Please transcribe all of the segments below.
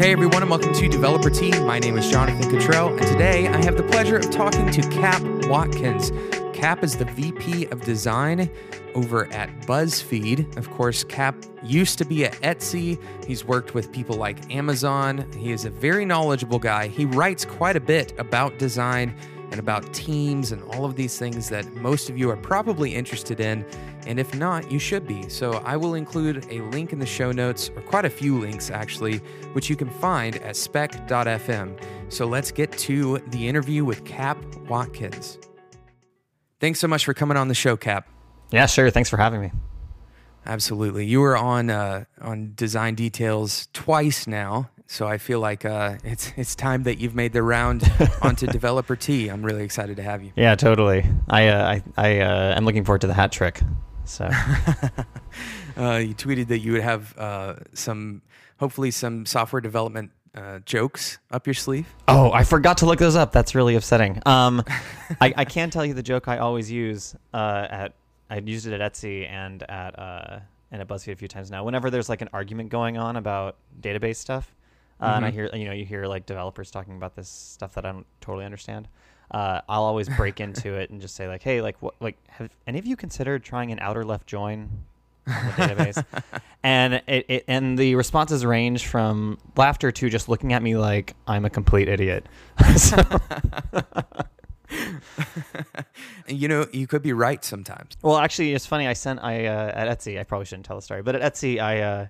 Hey everyone, and welcome to Developer Tea. My name is Jonathan Cottrell, and today I have the pleasure of talking to Cap Watkins. Cap is the VP of Design over at BuzzFeed. Of course, Cap used to be at Etsy. He's worked with people like Amazon. He is a very knowledgeable guy. He writes quite a bit about design and about teams and all of these things that most of you are probably interested in. And if not, you should be. So I will include a link in the show notes, or quite a few links actually, which you can find at spec.fm. So let's get to the interview with Cap Watkins. Thanks so much for coming on the show, Cap. Yeah, sure. Thanks for having me. Absolutely. You were on uh, on Design Details twice now, so I feel like uh, it's it's time that you've made the round onto Developer Tea. I'm really excited to have you. Yeah, totally. I uh, I I uh, am looking forward to the hat trick. So Uh, you tweeted that you would have uh, some, hopefully, some software development uh, jokes up your sleeve. oh, I forgot to look those up. That's really upsetting. Um, I I can tell you the joke I always use uh, at I used it at Etsy and at uh and at BuzzFeed a few times now. Whenever there's like an argument going on about database stuff, uh, and I Mhm. hear you know you hear like developers talking about this stuff that I don't totally understand. Uh, I'll always break into it and just say like, hey, like what like have any of you considered trying an outer left join on the database? and it, it and the responses range from laughter to just looking at me like I'm a complete idiot. so, you know, you could be right sometimes. well, actually, it's funny. I sent I uh, at Etsy. I probably shouldn't tell the story, but at Etsy, I uh,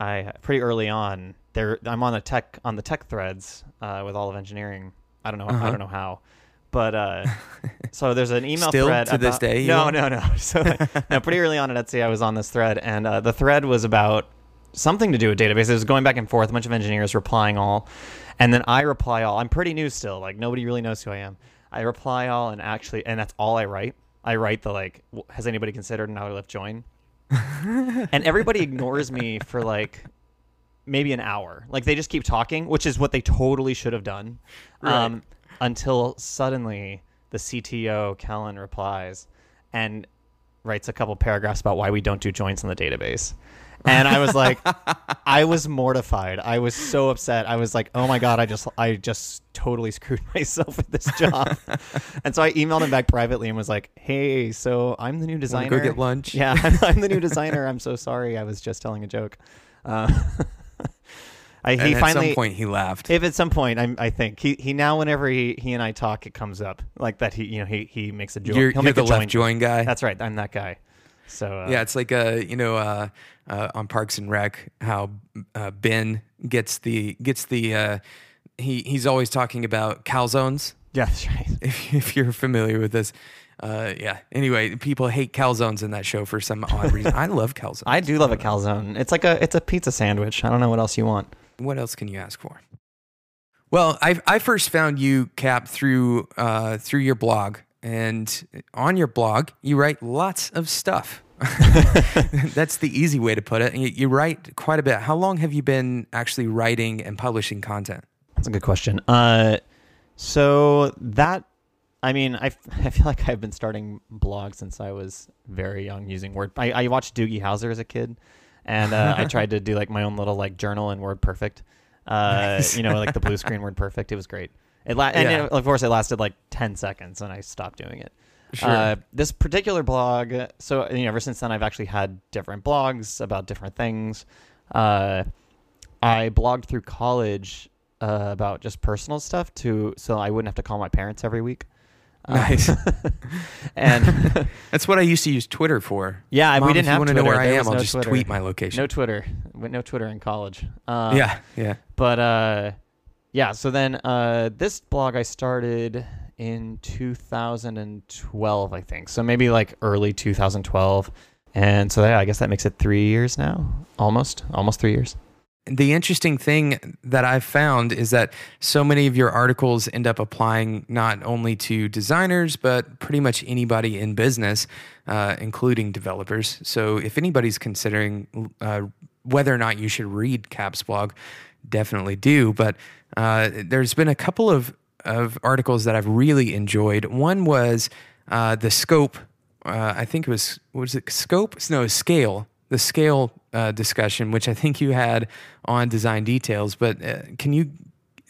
I pretty early on there. I'm on the tech on the tech threads uh, with all of engineering. I don't know. I Uh-huh. don't know how. But uh, so there's an email Still thread to this day, No, no, no. So no, pretty early on at Etsy, I was on this thread, and uh, the thread was about something to do with databases. It was going back and forth, a bunch of engineers replying all, and then I reply all. I'm pretty new still, like nobody really knows who I am. I reply all, and actually, and that's all I write. I write the like, has anybody considered an outer left join? and everybody ignores me for like maybe an hour. Like they just keep talking, which is what they totally should have done. Um, until suddenly the CTO Kellan replies and writes a couple paragraphs about why we don't do joins in the database. And I was like, I was mortified. I was so upset. I was like, oh my god, I just, I just totally screwed myself with this job. and so I emailed him back privately and was like, hey, so I'm the new Wanna designer. go get lunch? Yeah, I'm, I'm the new designer. I'm so sorry. I was just telling a joke. Uh, I, he at finally, some point, he laughed. if at some point, I'm, I think he, he now whenever he, he and I talk, it comes up like that. He you know he, he makes a joke. you're He'll you're make the a left join guy. That's right. I'm that guy. So uh, yeah, it's like uh, you know, uh, uh, on Parks and Rec, how uh, Ben gets the gets the uh, he he's always talking about calzones. yeah, that's right. If, if you're familiar with this, uh, yeah. Anyway, people hate calzones in that show for some odd reason. I love calzones. I do love a calzone. It's like a it's a pizza sandwich. I don't know what else you want. What else can you ask for? Well, I I first found you Cap through uh, through your blog, and on your blog you write lots of stuff. That's the easy way to put it. You, you write quite a bit. How long have you been actually writing and publishing content? That's a good question. Uh, so that, I mean, I feel like I've been starting blogs since I was very young using Word. I, I watched Doogie Howser as a kid, and uh, I tried to do like my own little like journal in Word Perfect. Uh. You know, like the blue screen Word Perfect. It was great. It la- and Yeah. it- of course it lasted like ten seconds, and I stopped doing it. Sure. Uh, this particular blog, so you know, ever since then, I've actually had different blogs about different things. Uh, I blogged through college uh, about just personal stuff to so I wouldn't have to call my parents every week. Nice. and That's what I used to use Twitter for. yeah, Mom, we didn't if have want to know where I am, I'll no just Twitter. tweet my location. No Twitter. No Twitter in college. Uh, yeah, yeah. But uh, yeah. So then uh, this blog I started in 2012, I think. So maybe like early 2012. And so yeah, I guess that makes it three years now, almost, almost three years. The interesting thing that I've found is that so many of your articles end up applying not only to designers, but pretty much anybody in business, uh, including developers. So if anybody's considering uh, whether or not you should read Cap's blog, definitely do. But uh, there's been a couple of, of articles that I've really enjoyed. One was uh, the scope. Uh, I think it was, was it scope? No, scale the scale uh, discussion, which I think you had on design details. But uh, can you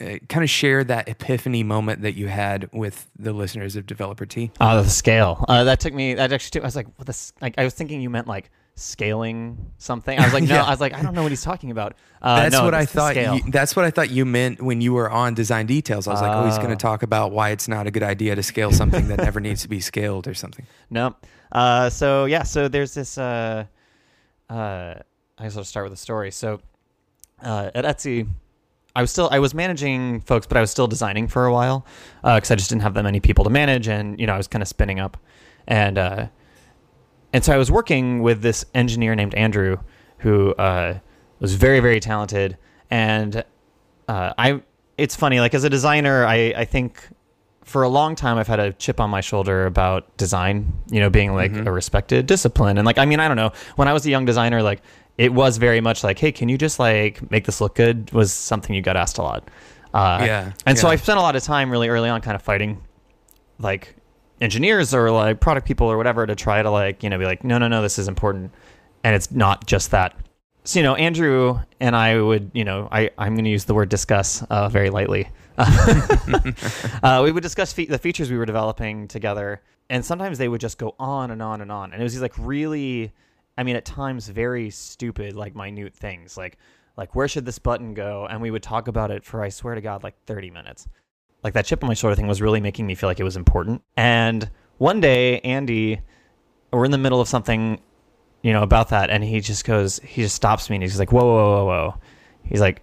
uh, kind of share that epiphany moment that you had with the listeners of Developer Tea? Oh, the scale. Uh, that took me. That actually. Took, I was like, what this? Like, I was thinking you meant like scaling something. I was like, no. Yeah. I was like, I don't know what he's talking about. Uh, That's no, what I thought. You, that's what I thought you meant when you were on design details. I was like, oh, he's going to talk about why it's not a good idea to scale something that never needs to be scaled or something. No. Uh, so yeah, so there's this. Uh, uh, I guess I'll start with a story. So uh, at Etsy, I was still I was managing folks, but I was still designing for a while because I just didn't have that many people to manage, and you know I was kind of spinning up, and uh, and so I was working with this engineer named Andrew who uh, was very very talented, and uh, I it's funny like as a designer I I think for a long time I've had a chip on my shoulder about design, you know, being like a respected discipline. And like I mean, I don't know, when I was a young designer like it was very much like, "Hey, can you just like make this look good?" was something you got asked a lot. Uh Yeah, And so yeah. I spent a lot of time really early on kind of fighting like engineers or like product people or whatever to try to like, you know, be like, "No, no, no, this is important." And it's not just that. So, you know, Andrew and I would, you know, I, I'm going to use the word discuss uh, very lightly. uh, we would discuss fe- the features we were developing together, and sometimes they would just go on and on and on. And it was these like really, I mean, at times very stupid, like minute things, like like where should this button go? And we would talk about it for I swear to God, like 30 minutes. Like that chip on my shoulder thing was really making me feel like it was important. And one day, Andy, we're in the middle of something, you know, about that, and he just goes, he just stops me, and he's like, "Whoa, whoa, whoa, whoa!" He's like,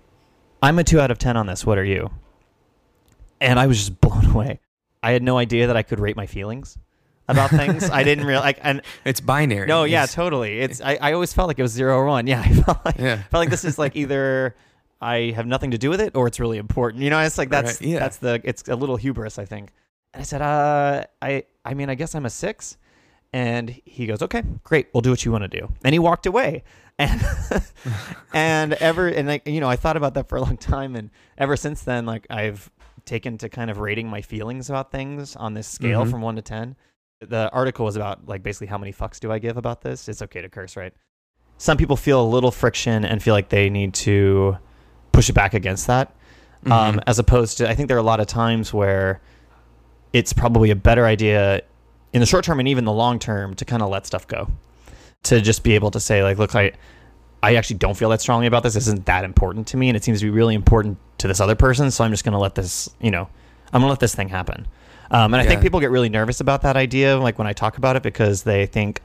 "I'm a two out of ten on this. What are you?" And I was just blown away. I had no idea that I could rate my feelings about things. I didn't really like, and It's binary. no, yeah, It's- totally. It's I, I always felt like it was zero or one. Yeah, I felt like Yeah. felt like this is like either I have nothing to do with it or it's really important. You know, it's like that's Right, yeah. that's the it's a little hubris, I think. And I said, uh, I I mean, I guess I'm a six. And he goes, okay, great, we'll do what you want to do. And he walked away. And and ever and like you know, I thought about that for a long time, and ever since then, like I've taken to kind of rating my feelings about things on this scale Mhm. from one to ten. The article was about like basically how many fucks do I give about this? It's okay to curse, right? Some people feel a little friction and feel like they need to push it back against that. Um, Mhm. as opposed to, I think there are a lot of times where it's probably a better idea in the short term and even the long term to kind of let stuff go. To just be able to say, like, look, I, I actually don't feel that strongly about this. This isn't that important to me, and it seems to be really important to this other person. So I'm just going to let this, you know, I'm going to let this thing happen. Um, and I think people get really nervous about that idea, like when I talk about it, because they think,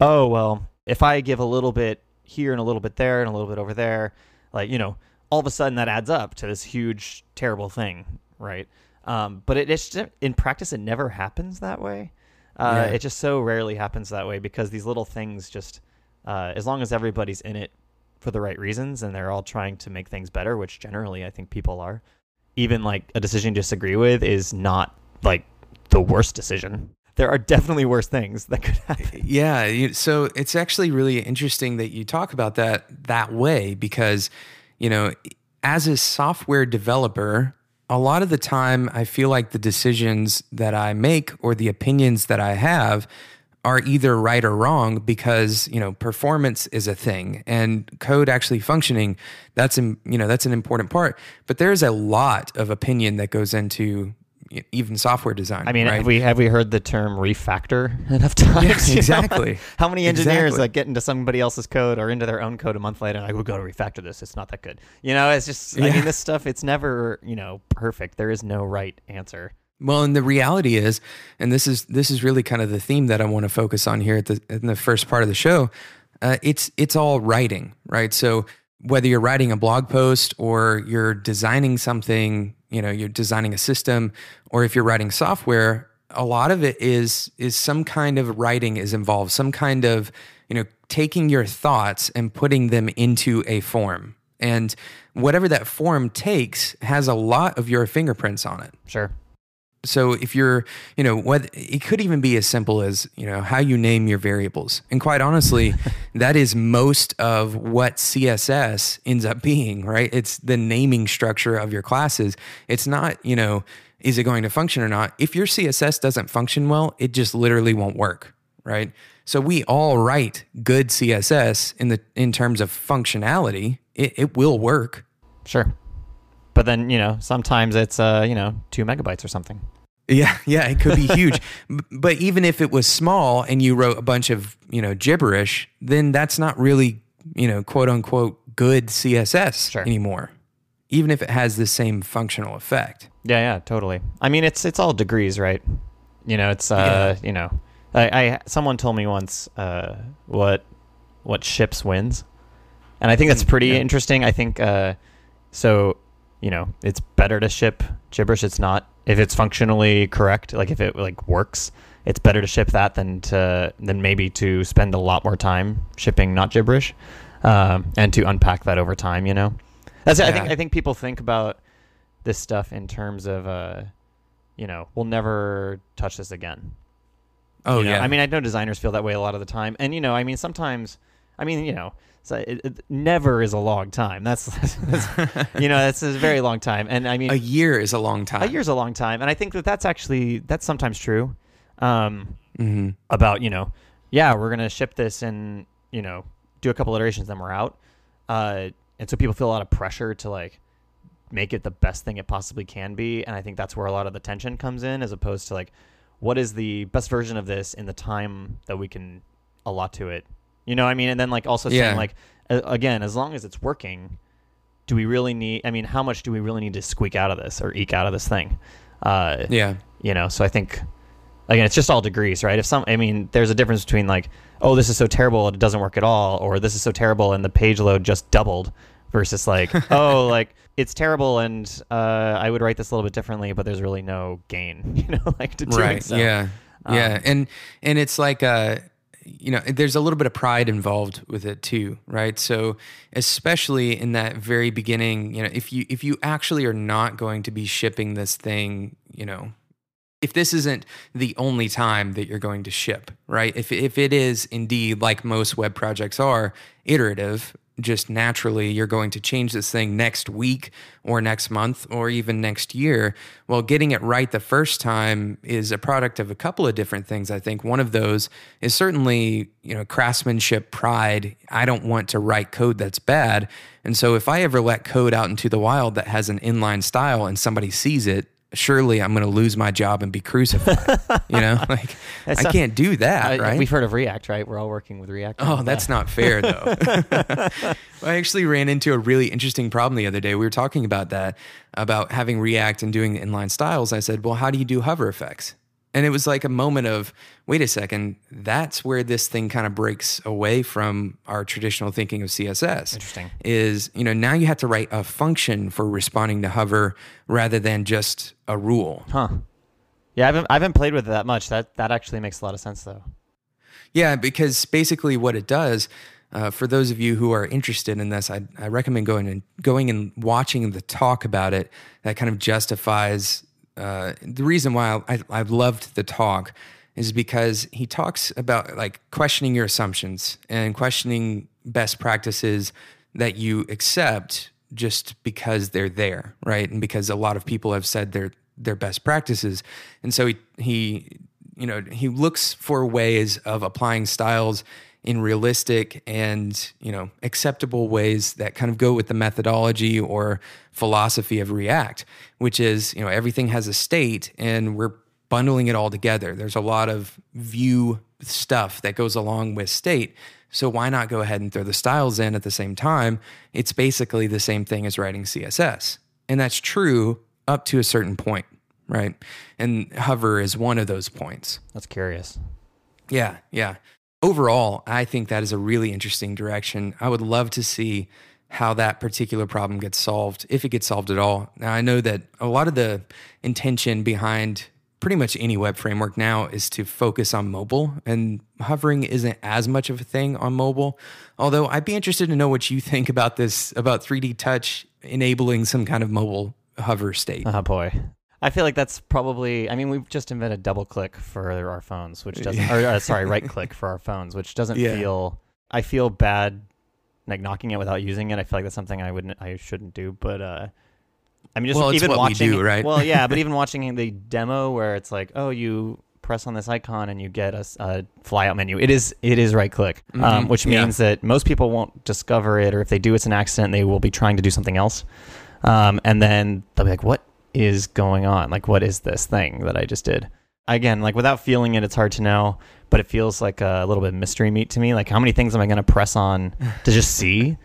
oh, well, if I give a little bit here and a little bit there and a little bit over there, like, you know, all of a sudden that adds up to this huge, terrible thing, right? Um, but it, it's just, in practice, it never happens that way. Uh, Yeah. It just so rarely happens that way because these little things just, uh, as long as everybody's in it for the right reasons and they're all trying to make things better, which generally I think people are, even like a decision you disagree with is not like the worst decision. There are definitely worse things that could happen. Yeah, you, so it's actually really interesting that you talk about that that way because, you know, as a software developer, a lot of the time I feel like the decisions that I make or the opinions that I have are either right or wrong because, you know, performance is a thing and code actually functioning, that's you know, that's an important part, but there's a lot of opinion that goes into even software design. I mean, right? have we have we heard the term refactor enough times? you know? exactly. How many engineers Exactly. like get into somebody else's code or into their own code a month later and like, we've got to refactor this. It's not that good. You know, it's just, I mean, this stuff, it's never, you know, perfect. There is no right answer. Well, and the reality is, and this is this is really kind of the theme that I want to focus on here at the in the first part of the show. Uh, it's it's all writing, right? So whether you're writing a blog post or you're designing something, you know, you're designing a system, or if you're writing software, a lot of it is is some kind of writing is involved, some kind of you know taking your thoughts and putting them into a form, and whatever that form takes has a lot of your fingerprints on it Sure. So if you're you know what it could even be as simple as you know how you name your variables and quite honestly that is most of what css ends up being right it's the naming structure of your classes it's not you know is it going to function or not if your css doesn't function well it just literally won't work right? So we all write good CSS in the in terms of functionality. It, it will work. Sure. But then, you know, sometimes it's uh, you know, two megabytes or something. Yeah, yeah, it could be huge. But even if it was small and you wrote a bunch of, you know, gibberish, then that's not really, you know, quote unquote good CSS Sure. anymore. Even if it has the same functional effect. Yeah, yeah, totally. I mean, it's it's all degrees, right? You know, it's uh, you know, I, I someone told me once uh, what what ships wins, and I think that's Mm, pretty yeah. interesting. I think uh, so. You know, it's better to ship gibberish. It's not if it's functionally correct, like if it like works. It's better to ship that than to than maybe to spend a lot more time shipping not gibberish, um, and to unpack that over time. You know, that's I think I think people think about this stuff in terms of uh you know we'll never touch this again Oh you know? yeah. i mean i know designers feel that way a lot of the time and you know i mean sometimes i mean you know so it, it, never is a long time. That's, that's you know that's a very long time. And i mean a year is a long time. a year's a long time. And i think that that's actually that's sometimes true um hmm about you know yeah we're gonna ship this and you know do a couple iterations then we're out. Uh and so people feel a lot of pressure to like make it the best thing it possibly can be. And i think that's where a lot of the tension comes in as opposed to like what is the best version of this in the time that we can allot to it you know what i mean and then like also Yeah. saying like again as long as it's working do we really need i mean how much do we really need to squeak out of this or eke out of this thing uh Yeah. you know so i think again it's just all degrees right if some i mean there's a difference between like oh this is so terrible it doesn't work at all or this is so terrible and the page load just doubled versus like oh like it's terrible and uh, i would write this a little bit differently but there's really no gain you know like to doing right so. yeah yeah Um, and and it's like uh you know there's a little bit of pride involved with it too right? So especially in that very beginning you know if you if you actually are not going to be shipping this thing you know if this isn't the only time that you're going to ship right? If if it is indeed like most web projects are iterative just naturally you're going to change this thing next week or next month or even next year. Well, getting it right the first time is a product of a couple of different things. I think one of those is certainly, you know, craftsmanship pride. I don't want to write code that's bad. And so if I ever let code out into the wild that has an inline style and somebody sees it, surely I'm going to lose my job and be crucified. you know, like I not- can't do that, I- right? we've heard of react right we're all working with react Oh, that's not fair, though. I actually ran into a really interesting problem the other day. We were talking about that, about having React and doing inline styles. I said, well, how do you do hover effects? And it was like a moment of, wait a second, that's where this thing kind of breaks away from our traditional thinking of CSS. Interesting. Is, you know, now you have to write a function for responding to hover rather than just a rule. huh yeah I haven't, I haven't played with it that much that that actually makes a lot of sense though Yeah, because basically what it does, uh, for those of you who are interested in this, I, I recommend going and going and watching the talk about it. That kind of justifies uh, the reason why I, I loved the talk is because he talks about like questioning your assumptions and questioning best practices that you accept just because they're there, right? And because a lot of people have said they're they're best practices, and so he he you know he looks for ways of applying styles in realistic and you know acceptable ways that kind of go with the methodology or philosophy of react which is you know everything has a state and we're bundling it all together. There's a lot of view stuff that goes along with state. So why not go ahead and throw the styles in at the same time? It's basically the same thing as writing css and that's true up to a certain point right? And hover is one of those points. That's curious. Yeah, yeah. Overall, I think that is a really interesting direction. I would love to see how that particular problem gets solved, if it gets solved at all. Now, I know that a lot of the intention behind pretty much any web framework now is to focus on mobile, and hovering isn't as much of a thing on mobile. Although I'd be interested to know what you think about this, about 3D Touch enabling some kind of mobile hover state. Oh boy. I feel like that's probably. I mean, we've just invented double click for our phones, which doesn't. or uh, sorry, right click for our phones, which doesn't Yeah. feel. I feel bad, like knocking it without using it. I feel like that's something I wouldn't. I shouldn't do. But uh, I mean, just Well, even what we watching. do, right? Well, yeah, but even watching the demo where it's like, oh, you press on this icon and you get a, a flyout menu. It is it is right click, um, Mhm. which Yeah. means that most people won't discover it, or if they do, it's an accident. They will be trying to do something else, um, and then they'll be like, "What is going on? Like, what is this thing that I just did?" Again, like without feeling it, it's hard to know, but it feels like a little bit mystery meat to me. Like, how many things am I going to press on to just see?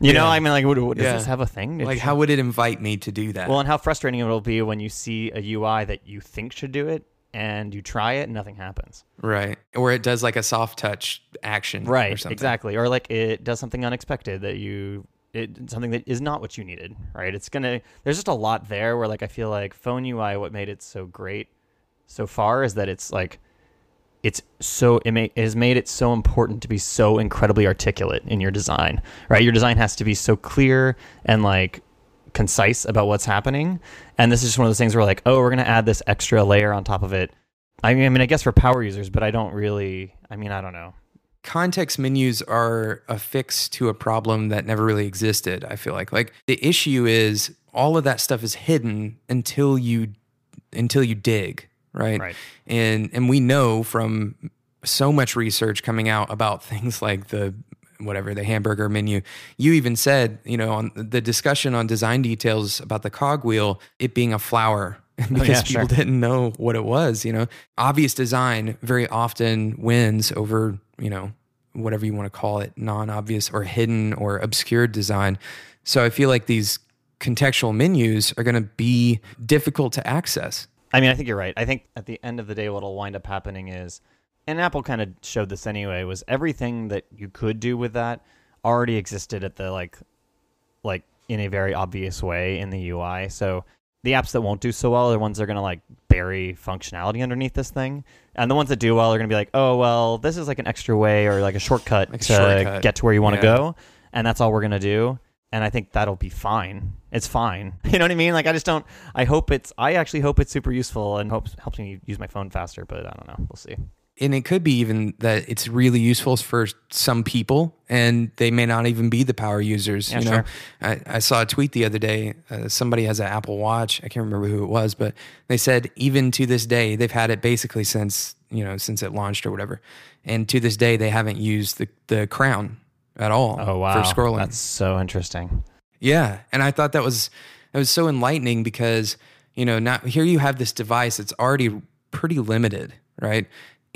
You know, I mean, like, what, does Yeah. this have a thing? Did Like, you- how would it invite me to do that? well, and how frustrating it will be when you see a UI that you think should do it and you try it and nothing happens. right. Or it does like a soft touch action. or Right, something. exactly. Or like it does something unexpected that you it something that is not what you needed, right? It's to there's just a lot there where like I feel like phone UI what made it so great so far is that it's like it's so it, ma- it has made it so important to be so incredibly articulate in your design, right? Your design has to be so clear and like concise about what's happening. And this is just one of those things where like, oh, we're gonna add this extra layer on top of it. I mean, I mean, I guess for power users, but I don't really. I mean, I don't know. Context menus are a fix to a problem that never really existed i feel like. Like the issue is all of that stuff is hidden until you until you dig right, Right. and and we know from so much research coming out about things like the whatever the hamburger menu. You even said you know on the discussion on design details about the cogwheel it being a flower Oh, because Oh, yeah, people sure. didn't know what it was you know obvious design very often wins over you know whatever you want to call it non-obvious or hidden or obscured design so i feel like these contextual menus are going to be difficult to access I mean, I think you're right. I think at the end of the day, what'll wind up happening is, and Apple kind of showed this anyway, was everything that you could do with that already existed at the like, like in a very obvious way in the UI. So the apps that won't do so well are the ones that are going to like bury functionality underneath this thing, and the ones that do well are going to be like, oh well, this is like an extra way or like a shortcut Like a to shortcut. get to where you want to Yeah. go, and that's all we're going to do. And I think that'll be fine. It's fine. You know what I mean? Like I just don't. I hope it's. I actually hope it's super useful and hopes helps me use my phone faster. But I don't know. We'll see. And it could be even that it's really useful for some people and they may not even be the power users Yeah, you know sure. I, I saw a tweet the other day uh, somebody has an apple watch i can't remember who it was but they said even to this day they've had it basically since you know since it launched or whatever and to this day they haven't used the, the crown at all Oh wow, for scrolling That's so interesting. yeah, and I thought that was that was so enlightening because you know now here you have this device that's already pretty limited, right?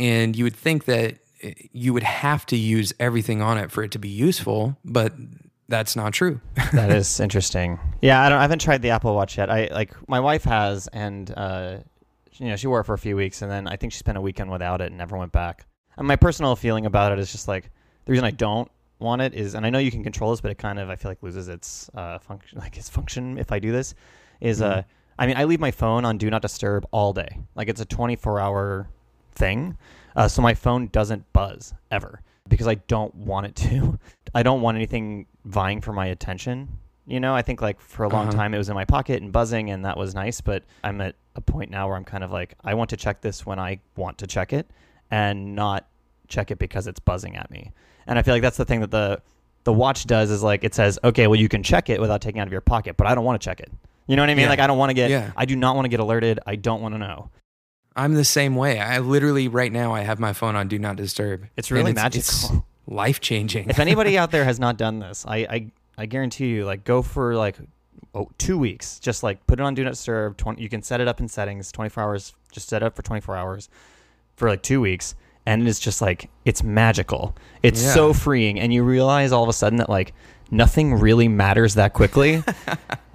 And you would think that eh, you would have to use everything on it for it to be useful, but that's not true. that is interesting. Yeah, I don't. I haven't tried the Apple Watch yet. I like my wife has, and uh, you know, she wore it for a few weeks, and then I think she spent a weekend without it and never went back. And my personal feeling about it is just like the reason I don't want it is, and I know you can control this, but it kind of I feel like loses its uh, function, like its function if I do this. Is uh, I mean, I leave my phone on Do Not Disturb all day. Like it's a 24 hour thing, uh, so my phone doesn't buzz ever because I don't want it to. I don't want anything vying for my attention. You know, I think like for a long Uh-huh. time it was in my pocket and buzzing, and that was nice. But I'm at a point now where I'm kind of like, I want to check this when I want to check it, and not check it because it's buzzing at me. And I feel like that's the thing that the the watch does is like it says, okay, well you can check it without taking it out of your pocket, but I don't want to check it. You know what I mean? Yeah. Like I don't want to get, Yeah. I do not want to get alerted. I don't want to know. I'm the same way. I literally right now I have my phone on do not disturb. It's really And magical. life changing. if anybody out there has not done this, I, I I guarantee you, like go for like oh, two weeks. Just like put it on Do Not Disturb. 20, you can set it up in settings. Twenty four hours. Just set it up for twenty four hours for like two weeks, and it's just like it's magical. It's Yeah. so freeing, and you realize all of a sudden that like nothing really matters that quickly.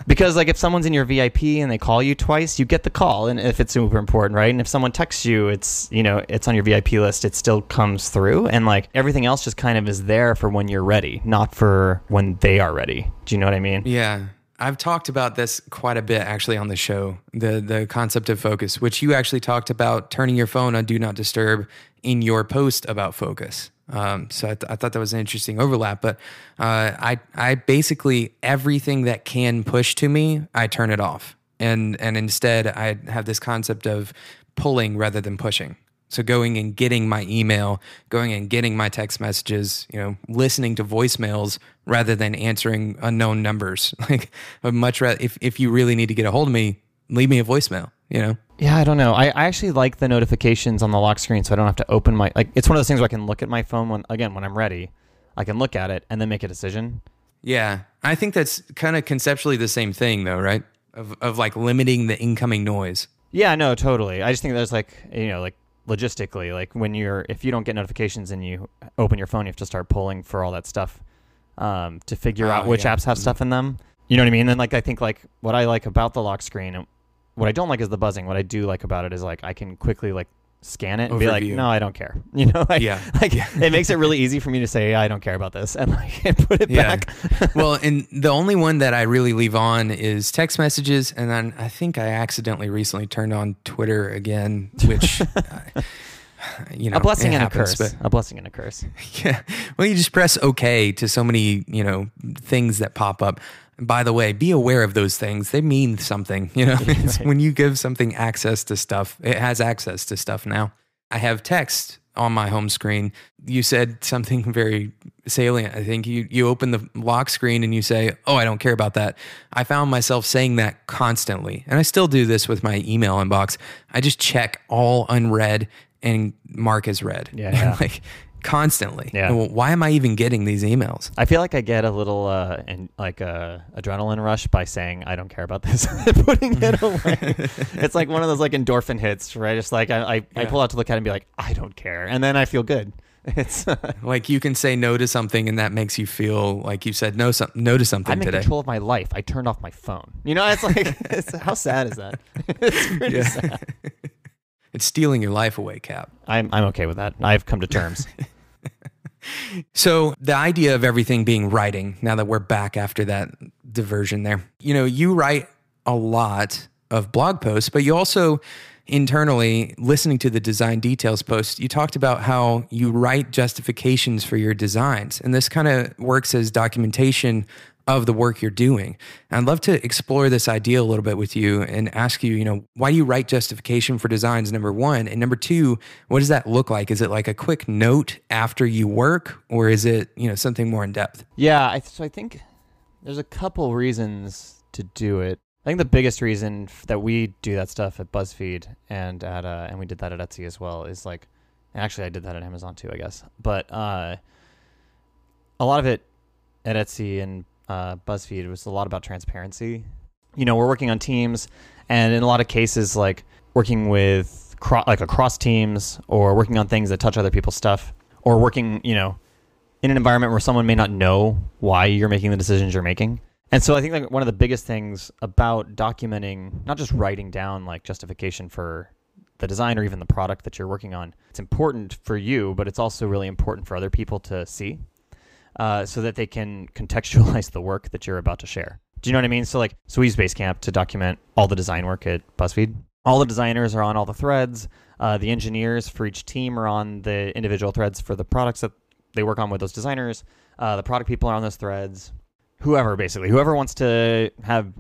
Because like if someone's in your VIP and they call you twice, you get the call, and if it's super important, right? And if someone texts you, it's you know it's on your VIP list, it still comes through, and like everything else just kind of is there for when you're ready, not for when they are ready. Do you know what I mean? Yeah. I've talked about this quite a bit actually on the show, the the concept of focus, which you actually talked about turning your phone on do not disturb in your post about focus. Um, so I, th- I thought that was an interesting overlap. But uh, I I basically everything that can push to me, I turn it off, and and instead I have this concept of pulling rather than pushing. So going and getting my email, going and getting my text messages, you know, listening to voicemails rather than answering unknown numbers. Like I'd much rather if, if you really need to get a hold of me, leave me a voicemail. You know? Yeah, I don't know. I, I actually like the notifications on the lock screen, so I don't have to open my like. It's one of those things where I can look at my phone when again when I'm ready, I can look at it and then make a decision. Yeah, I think that's kind of conceptually the same thing, though, right? Of of like limiting the incoming noise. Yeah, no, totally. I just think there's like you know like logistically like when you're if you don't get notifications and you open your phone, you have to start pulling for all that stuff um, to figure Oh, out which yeah. apps have stuff in them. You know what I mean? And then like I think like what I like about the lock screen, what I don't like is the buzzing. What I do like about it is like I can quickly like scan it and be like, no, I don't care. You know, like, Yeah. like it makes it really easy for me to say I don't care about this and like put it Yeah. back. well, and the only one that I really leave on is text messages, and then I think I accidentally recently turned on Twitter again, which. uh, You know, a blessing and a curse. but- A blessing and a curse. Yeah. Well, you just press OK to so many, you know, things that pop up. And by the way, be aware of those things. They mean something. You know, Right. when you give something access to stuff, it has access to stuff now. I have text on my home screen. You said something very salient. I think you you open the lock screen and you say, "Oh, I don't care about that." I found myself saying that constantly, and I still do this with my email inbox. I just check all unread and mark as read. Yeah, yeah. like constantly. Yeah. Well, why am I even getting these emails? I feel like I get a little uh, and like a adrenaline rush by saying I don't care about this, putting it away. it's like one of those like endorphin hits, right? Just like I, I, I pull out to look at it and be like, I don't care, and then I feel good. It's Like you can say no to something, and that makes you feel like you said no some no to something I'm in today. control of my life. I turned off my phone. You know, it's like it's, how sad is that? it's pretty Yeah. sad. It's stealing your life away, Cap. I'm I'm okay with that. I've come to terms. So the idea of everything being writing, now that we're back after that diversion there, you know, you write a lot of blog posts, but you also internally listening to the design details post, you talked about how you write justifications for your designs. And this kind of works as documentation of the work you're doing. And I'd love to explore this idea a little bit with you and ask you, you know, why do you write justification for designs, number one? And number two, what does that look like? Is it like a quick note after you work, or is it, you know, something more in depth? Yeah, I, so I think there's a couple reasons to do it. I think the biggest reason that we do that stuff at BuzzFeed and at uh, and we did that at Etsy as well is like, actually I did that at Amazon too, I guess. But uh, a lot of it at Etsy and uh, BuzzFeed was a lot about transparency. You know, we're working on teams, and in a lot of cases, like working with cro- like across teams or working on things that touch other people's stuff, or working, you know, in an environment where someone may not know why you're making the decisions you're making. And so I think like one of the biggest things about documenting, not just writing down like justification for the design or even the product that you're working on, it's important for you, but it's also really important for other people to see uh, so that they can contextualize the work that you're about to share. Do you know what I mean? So like, so we use Basecamp to document all the design work at BuzzFeed. All the designers are on all the threads. Uh, the engineers for each team are on the individual threads for the products that they work on with those designers. Uh, the product people are on those threads. Whoever, basically, whoever wants to have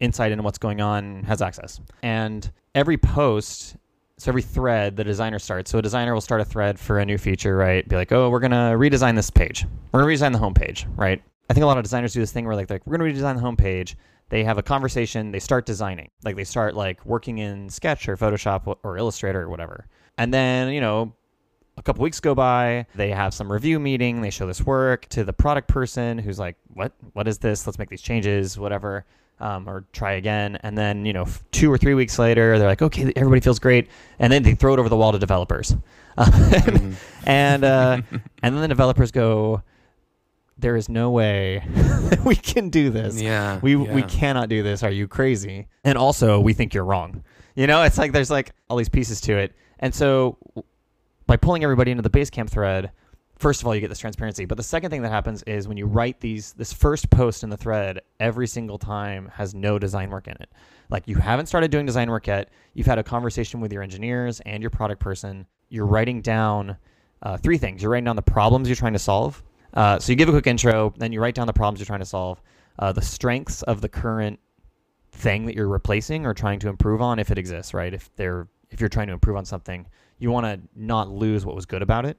insight into what's going on has access. And every post, so every thread the designer starts. So a designer will start a thread for a new feature, right? Be like, oh, we're gonna redesign this page. We're gonna redesign the homepage, right? I think a lot of designers do this thing where like, like we're gonna redesign the homepage. They have a conversation. They start designing. Like they start like working in Sketch or Photoshop or Illustrator or whatever. And then you know a couple weeks go by they have some review meeting they show this work to the product person who's like what what is this let's make these changes whatever um, or try again and then you know two or three weeks later they're like okay everybody feels great and then they throw it over the wall to developers Mm-hmm. and uh, and then the developers go there is no way we can do this Yeah. we we cannot do this. Are you crazy? And also, we think you're wrong. You know, it's like there's like all these pieces to it. And so, by pulling everybody into the Basecamp thread, first of all, you get this transparency. But the second thing that happens is when you write these, this first post in the thread every single time has no design work in it. Like you haven't started doing design work yet. You've had a conversation with your engineers and your product person. You're writing down uh, three things. You're writing down the problems you're trying to solve. Uh, so you give a quick intro, then you write down the problems you're trying to solve, uh, the strengths of the current thing that you're replacing or trying to improve on, if it exists, right? If they're if you're trying to improve on something, you want to not lose what was good about it,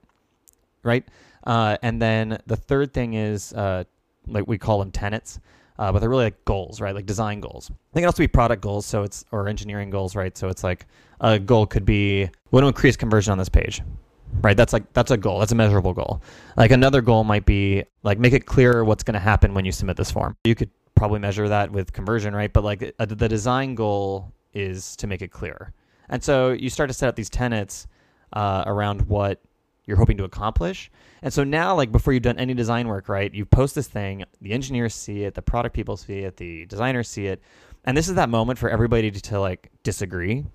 right? Uh, and then the third thing is uh, like we call them tenets. uh, but they're really like goals, right? Like design goals. They can also be product goals, so it's or engineering goals, right? So it's like a goal could be we want to increase conversion on this page, right? That's like that's a goal. That's a measurable goal. Like another goal might be like make it clear what's going to happen when you submit this form. You could probably measure that with conversion, right? But like uh, the design goal is to make it clear. And so you start to set up these tenets uh, around what you're hoping to accomplish. And so now, like before you've done any design work, right? You post this thing, the engineers see it, the product people see it, the designers see it, and this is that moment for everybody to, to like disagree,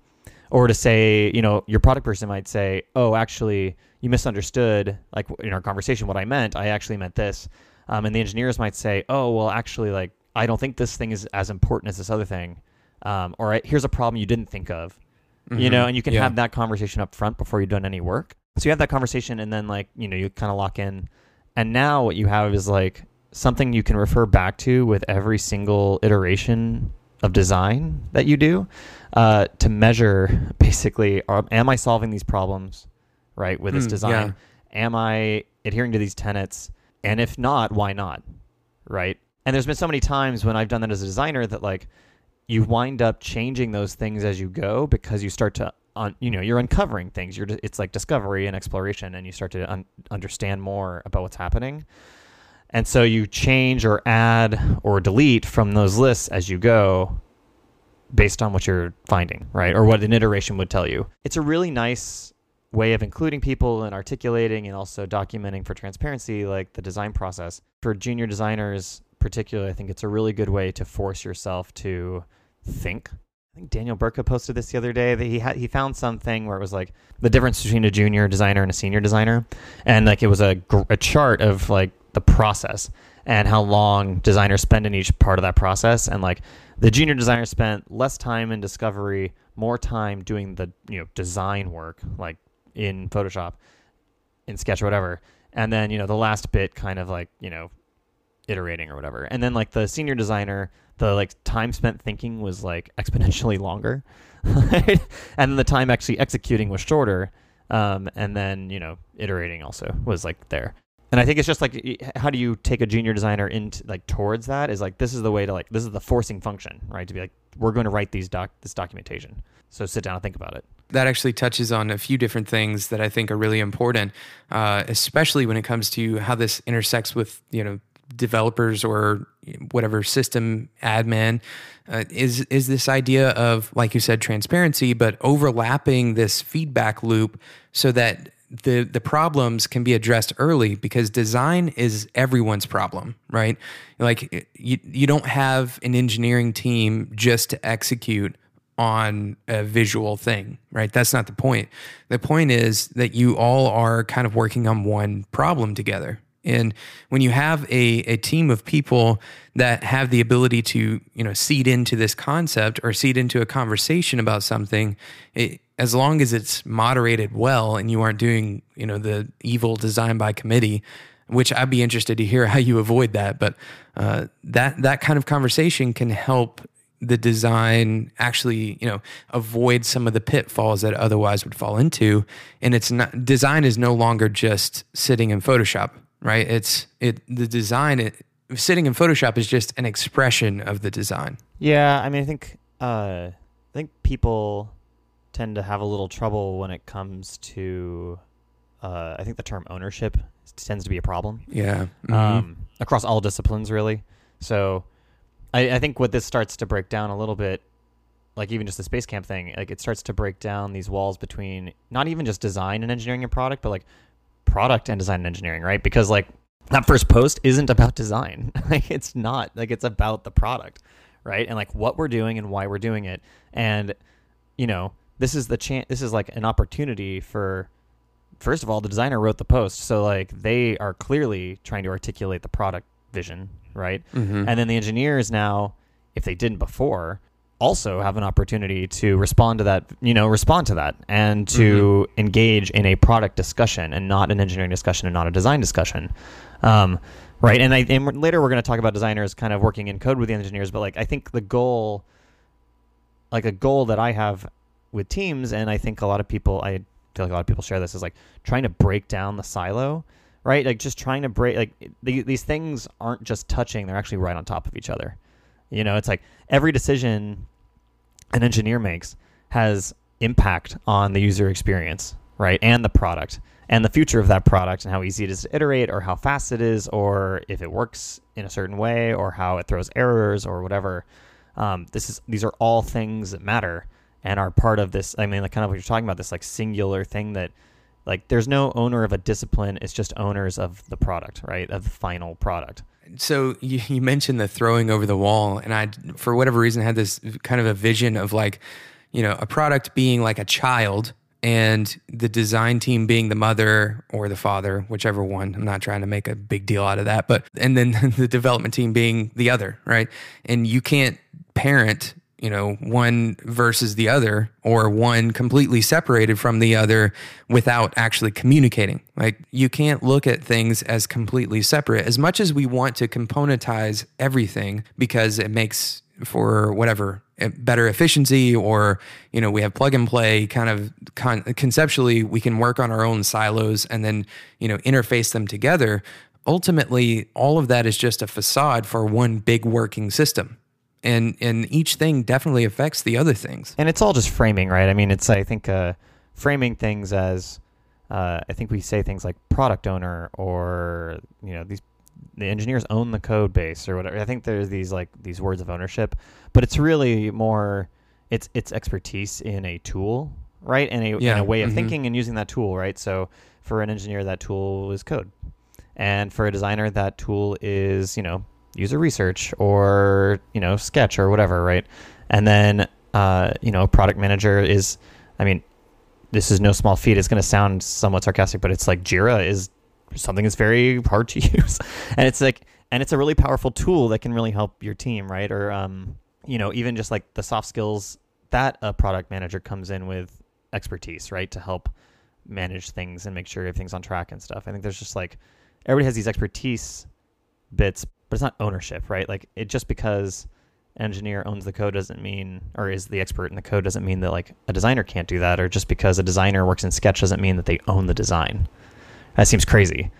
or to say, you know, your product person might say, "Oh, actually, you misunderstood, like in our conversation, what I meant. I actually meant this," um, and the engineers might say, "Oh, well, actually, like I don't think this thing is as important as this other thing," um, or here's a problem you didn't think of. Mm-hmm. You know, and you can Yeah. have that conversation up front before you've done any work. So you have that conversation, and then like you know you kind of lock in, and now what you have is like something you can refer back to with every single iteration of design that you do uh, to measure basically are, am I solving these problems right with this Hmm, design? Am I adhering to these tenets? And if not, why not? Right? And there's been so many times when I've done that as a designer that like you wind up changing those things as you go because you start to un, you know you're uncovering things. You're it's like discovery and exploration and you start to un- understand more about what's happening. And so you change or add or delete from those lists as you go based on what you're finding right? Or what an iteration would tell you. It's a really nice way of including people and articulating and also documenting for transparency like the design process. For junior designers particularly i think it's a really good way to force yourself to think i think daniel burka posted this the other day that he had he found something where it was like the difference between a junior designer and a senior designer. And like it was a, a chart of like the process and how long designers spend in each part of that process. And like the junior designer spent less time in discovery more time doing the you know design work like in photoshop in sketch or whatever. And then you know the last bit kind of like you know iterating or whatever. And then like the senior designer the like time spent thinking was like exponentially longer. And then the time actually executing was shorter. Um, and then you know iterating also was like there. And i think it's just like how do you take a junior designer into like towards that is like this is the way to like this is the forcing function right? To be like we're going to write these doc this documentation. So sit down and think about it. That actually touches on a few different things that I think are really important, uh, especially when it comes to how this intersects with you know developers or whatever system admin. Uh, is is this idea of like you said transparency, but overlapping this feedback loop so that the the problems can be addressed early because design is everyone's problem, right? Like you you don't have an engineering team just to execute on a visual thing, right? That's not the point. The point is that you all are kind of working on one problem together. And when you have a, a team of people that have the ability to, you know, seed into this concept or seed into a conversation about something, it, as long as it's moderated well and you aren't doing, you know, the evil design by committee, which I'd be interested to hear how you avoid that. But uh, that that kind of conversation can help the design actually you know avoid some of the pitfalls that otherwise would fall into and it's not design is no longer just sitting in photoshop right it's it the design it, sitting in photoshop is just an expression of the design Yeah, I mean, I think uh, I think people tend to have a little trouble when it comes to. Uh, I think the term ownership tends to be a problem yeah Mhm. um, across all disciplines, really. So, I, I think what this starts to break down a little bit, like even just the Basecamp thing, like it starts to break down these walls between not even just design and engineering and product, but like product and design and engineering, right? Because like that first post isn't about design. like it's not. Like it's about the product, right? And like what we're doing and why we're doing it. And you know, this is the chance this is like an opportunity for first of all, the designer wrote the post, so like they are clearly trying to articulate the product vision, right? Mhm. And then the engineers now, if they didn't before, also have an opportunity to respond to that, you know, respond to that and to engage in a product discussion and not an engineering discussion and not a design discussion. Um, right. And, I, and later we're going to talk about designers kind of working in code with the engineers, but like I think the goal, like a goal that I have with teams, and I think a lot of people, I feel like a lot of people share this, is like trying to break down the silo, right? Like just trying to break like the, these things aren't just touching; they're actually right on top of each other. You know, it's like every decision an engineer makes has impact on the user experience, right, and the product and the future of that product and how easy it is to iterate or how fast it is or if it works in a certain way or how it throws errors or whatever. Um, this is these are all things that matter and are part of this. I mean, like kind of what you're talking about, this like singular thing that like there's no owner of a discipline. It's just owners of the product, right? Of the final product. So you, you mentioned the throwing over the wall, and I, for whatever reason, had this kind of a vision of like, you know, a product being like a child and the design team being the mother or the father, whichever one. I'm not trying to make a big deal out of that, but and then the development team being the other, right? And you can't parent, you know, one versus the other or one completely separated from the other without actually communicating. Like you can't look at things as completely separate as much as we want to componentize everything because it makes for whatever eh, better efficiency or you know we have plug and play kind of con- conceptually we can work on our own silos and then you know interface them together ultimately all of that is just a facade for one big working system and and each thing definitely affects the other things and it's all just framing right i mean it's i think uh, framing things as uh, i think we say things like product owner or you know these the engineers own the code base or whatever. I think there's these like these words of ownership, but it's really more it's it's expertise in a tool, right? And a, yeah. a way of mm-hmm. thinking and using that tool, right? So for an engineer, that tool is code, and for a designer, that tool is you know user research or you know sketch or whatever, right? And then uh, you know product manager is, I mean, this is no small feat. It's going to sound somewhat sarcastic, but it's like Jira is something that's very hard to use, and it's like and it's a really powerful tool that can really help your team, right? Or um, you know, even just like the soft skills that a product manager comes in with expertise, right, to help manage things and make sure everything's on track and stuff. I think there's just like everybody has these expertise bits, but it's not ownership, right? Like it just because engineer owns the code doesn't mean or is the expert in the code doesn't mean that like a designer can't do that or just because a designer works in sketch doesn't mean that they own the design that seems crazy.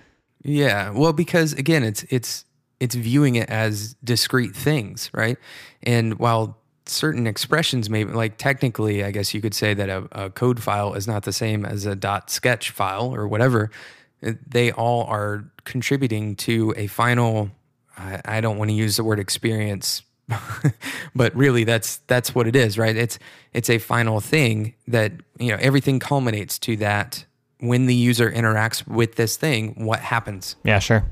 Yeah, well, because again, it's it's it's viewing it as discrete things, right? And while certain expressions may like technically, I guess you could say that a, a code file is not the same as a dot sketch file or whatever. They all are contributing to a final. I, I don't want to use the word experience but really that's that's what it is right it's it's a final thing that you know everything culminates to that when the user interacts with this thing, what happens? Yeah, sure.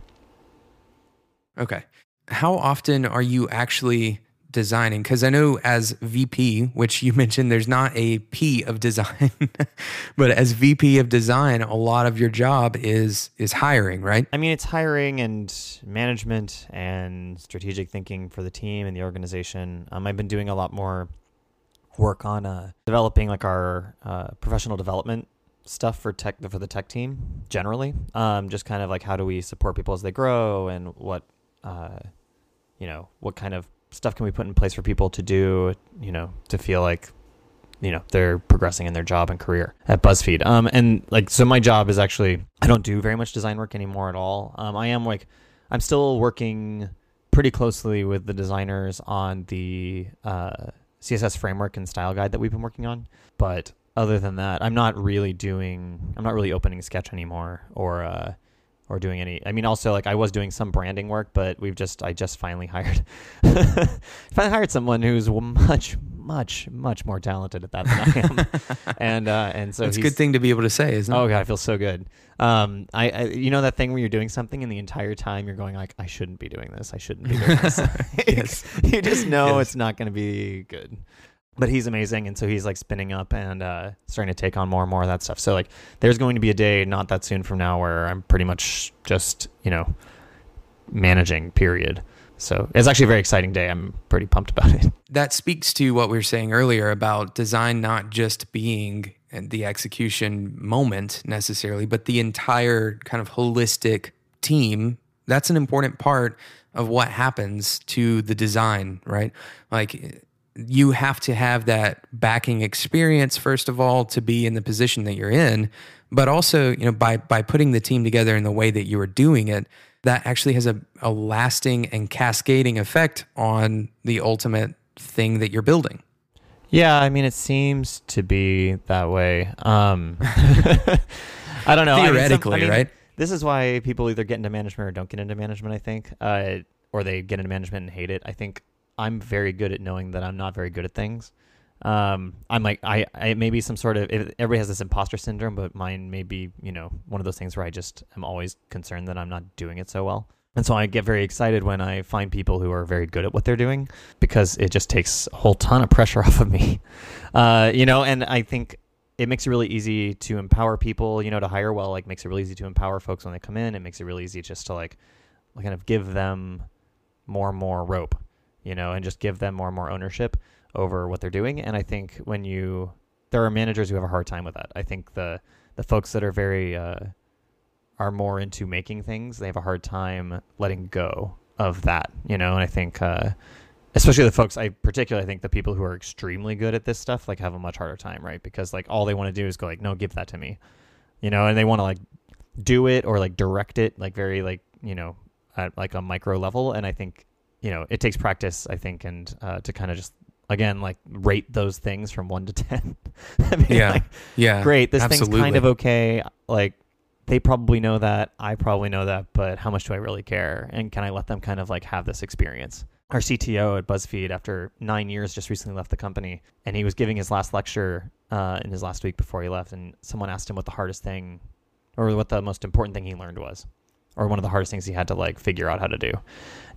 Okay. How often are you actually designing? Because I know as VP, which you mentioned, there's not a P of design, but as VP of design, a lot of your job is is hiring, right? I mean, it's hiring and management and strategic thinking for the team and the organization. Um, I've been doing a lot more work on uh, developing like our uh, professional development stuff for tech for the tech team generally. Um, just kind of like how do we support people as they grow and what uh, you know what kind of stuff can we put in place for people to do you know to feel like you know they're progressing in their job and career at BuzzFeed. Um, and like so my job is actually I don't do very much design work anymore at all. Um, I am like I'm still working pretty closely with the designers on the uh, CSS framework and style guide that we've been working on, but other than that, I'm not really doing. I'm not really opening Sketch anymore, or uh, or doing any. I mean, also like I was doing some branding work, but we've just I just finally hired finally hired someone who's much much much more talented at that than I am, and uh, and so it's a good thing to be able to say, isn't it? Oh god, I feel so good. Um, I, I you know that thing where you're doing something and the entire time you're going like I shouldn't be doing this. I shouldn't be doing this. yes. you just know yes. it's not going to be good but he's amazing and so he's like spinning up and uh, starting to take on more and more of that stuff. So like there's going to be a day not that soon from now where i'm pretty much just you know managing period. So it's actually a very exciting day. I'm pretty pumped about it. That speaks to what we were saying earlier about design not just being the execution moment necessarily but the entire kind of holistic team. That's an important part of what happens to the design right? Like you have to have that backing experience first of all to be in the position that you're in, but also you know by by putting the team together in the way that you are doing it, that actually has a, a lasting and cascading effect on the ultimate thing that you're building. Yeah, I mean, it seems to be that way. Um, I don't know. Theoretically, I mean, some, I mean, right? This is why people either get into management or don't get into management. I think, uh, or they get into management and hate it. I think I'm very good at knowing that I'm not very good at things. Um, I'm like I, I maybe some sort of everybody has this imposter syndrome, but mine may be you know one of those things where I just am always concerned that I'm not doing it so well. And so I get very excited when I find people who are very good at what they're doing because it just takes a whole ton of pressure off of me. Uh, you know, and I think it makes it really easy to empower people, you know, to hire well, like makes it really easy to empower folks when they come in. It makes it really easy just to like kind of give them more and more rope, you know, and just give them more and more ownership over what they're doing. And I think when you there are managers who have a hard time with that. I think the the folks that are very uh, are more into making things, they have a hard time letting go of that, you know. And I think, uh, especially the folks, I particularly think the people who are extremely good at this stuff, like have a much harder time, right? Because like all they want to do is go like, no, give that to me, you know, and they want to like do it or like direct it, like very like you know at like a micro level. And I think you know it takes practice, I think, and uh, to kind of just again like rate those things from one to ten. I mean, yeah, like, yeah, great. This absolutely. thing's kind of okay. Like they probably know that. I probably know that, but how much do I really care? And can I let them kind of like have this experience? Our CTO at BuzzFeed, after nine years, just recently left the company, and he was giving his last lecture uh, in his last week before he left. And someone asked him what the hardest thing, or what the most important thing he learned was, or one of the hardest things he had to like figure out how to do.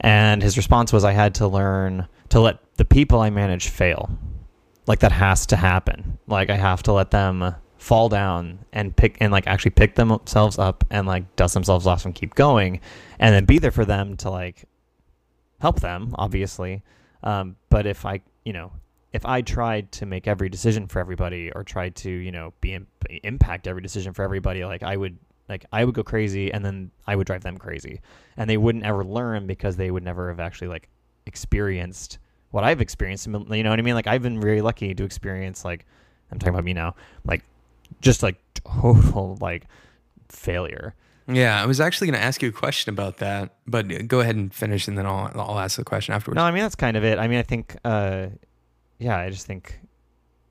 And his response was, "I had to learn to let the people I manage fail. Like that has to happen. Like I have to let them." fall down and pick and like actually pick themselves up and like dust themselves off and keep going and then be there for them to like help them obviously um, but if i you know if i tried to make every decision for everybody or tried to you know be Im- impact every decision for everybody like i would like i would go crazy and then i would drive them crazy and they wouldn't ever learn because they would never have actually like experienced what i've experienced you know what i mean like i've been very lucky to experience like i'm talking about me now like just like total like failure. Yeah, I was actually going to ask you a question about that, but go ahead and finish, and then I'll I'll ask the question afterwards. No, I mean that's kind of it. I mean, I think, uh, yeah, I just think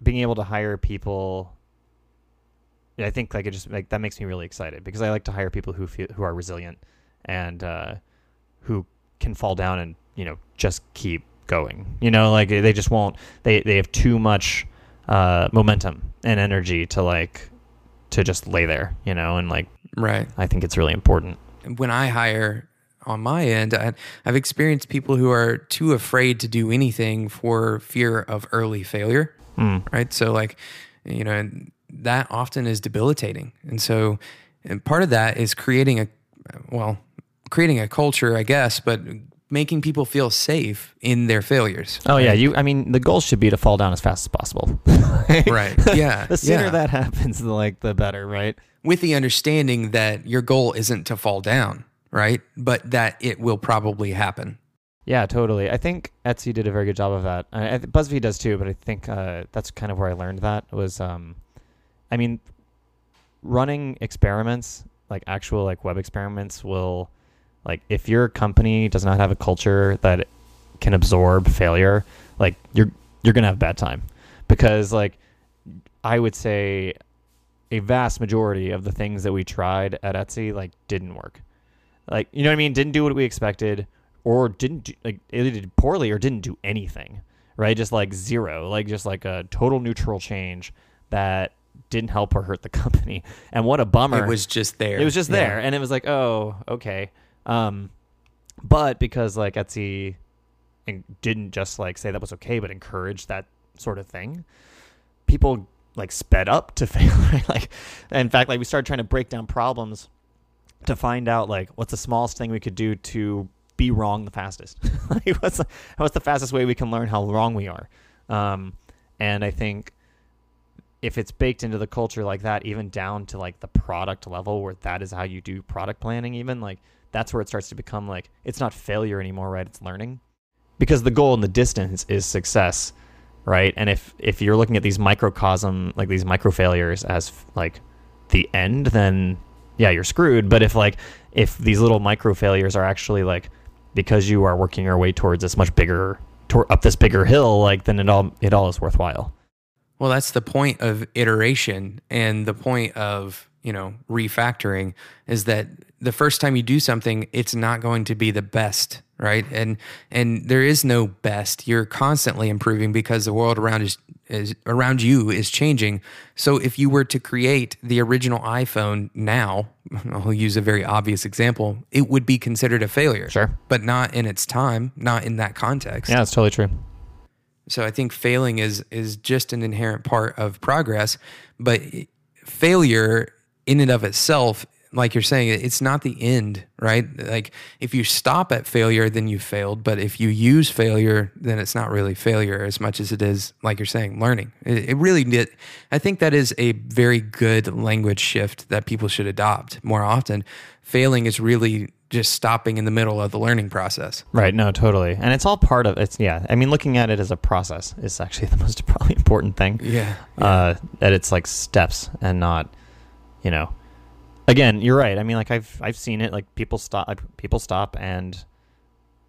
being able to hire people. I think like it just like that makes me really excited because I like to hire people who feel who are resilient and uh, who can fall down and you know just keep going. You know, like they just won't. They they have too much uh, momentum and energy to like to just lay there, you know, and like right. I think it's really important. When I hire on my end, I, I've experienced people who are too afraid to do anything for fear of early failure. Mm. Right. So, like, you know, that often is debilitating. And so, and part of that is creating a, well, creating a culture, I guess, but making people feel safe in their failures. Oh yeah, you. I mean, the goal should be to fall down as fast as possible. right. Yeah. the sooner yeah. that happens, the like the better, right? With the understanding that your goal isn't to fall down, right? But that it will probably happen. Yeah, totally. I think Etsy did a very good job of that. I, I, BuzzFeed does too, but I think uh, that's kind of where I learned that was. Um, I mean, running experiments, like actual like web experiments, will like if your company does not have a culture that can absorb failure, like you're you're gonna have a bad time. Because like I would say a vast majority of the things that we tried at Etsy like didn't work. Like you know what I mean? Didn't do what we expected or didn't do, like either did poorly or didn't do anything. Right? Just like zero. Like just like a total neutral change that didn't help or hurt the company. And what a bummer. It was just there. It was just Yeah. there. And it was like, oh, okay. Um, but because like Etsy didn't just like say that was okay, but encouraged that sort of thing, people like sped up to fail. right? like, in fact, like we started trying to break down problems to find out like what's the smallest thing we could do to be wrong the fastest. like, what's the, what's the fastest way we can learn how wrong we are? Um, and I think if it's baked into the culture like that, even down to like the product level where that is how you do product planning, even like that's where it starts to become like it's not failure anymore, right? It's learning. Because the goal in the distance is success. right? And if if you're looking at these microcosm like these micro failures as like the end, then yeah, you're screwed. But if like if these little micro failures are actually like because you are working your way towards this much bigger tor- up this bigger hill, like then it all it all is worthwhile. Well, that's the point of iteration and the point of, you know, refactoring is that the first time you do something, it's not going to be the best, right? And and there is no best. You're constantly improving because the world around is, is around you is changing. So if you were to create the original iPhone now, I'll use a very obvious example, it would be considered a failure. Sure. But not in its time, not in that context. Yeah, that's totally true. So I think failing is is just an inherent part of progress, but failure in and of itself, like you're saying, it's not the end, right? Like if you stop at failure, then you failed. But if you use failure, then it's not really failure as much as it is, like you're saying, learning. It, it really did. I think that is a very good language shift that people should adopt more often. Failing is really just stopping in the middle of the learning process. Right. No, totally. And it's all part of it's. Yeah. I mean, looking at it as a process is actually the most probably important thing. Yeah. Uh, that it's like steps and not, you know, again, you're right. I mean, like I've I've seen it. Like people stop, people stop, and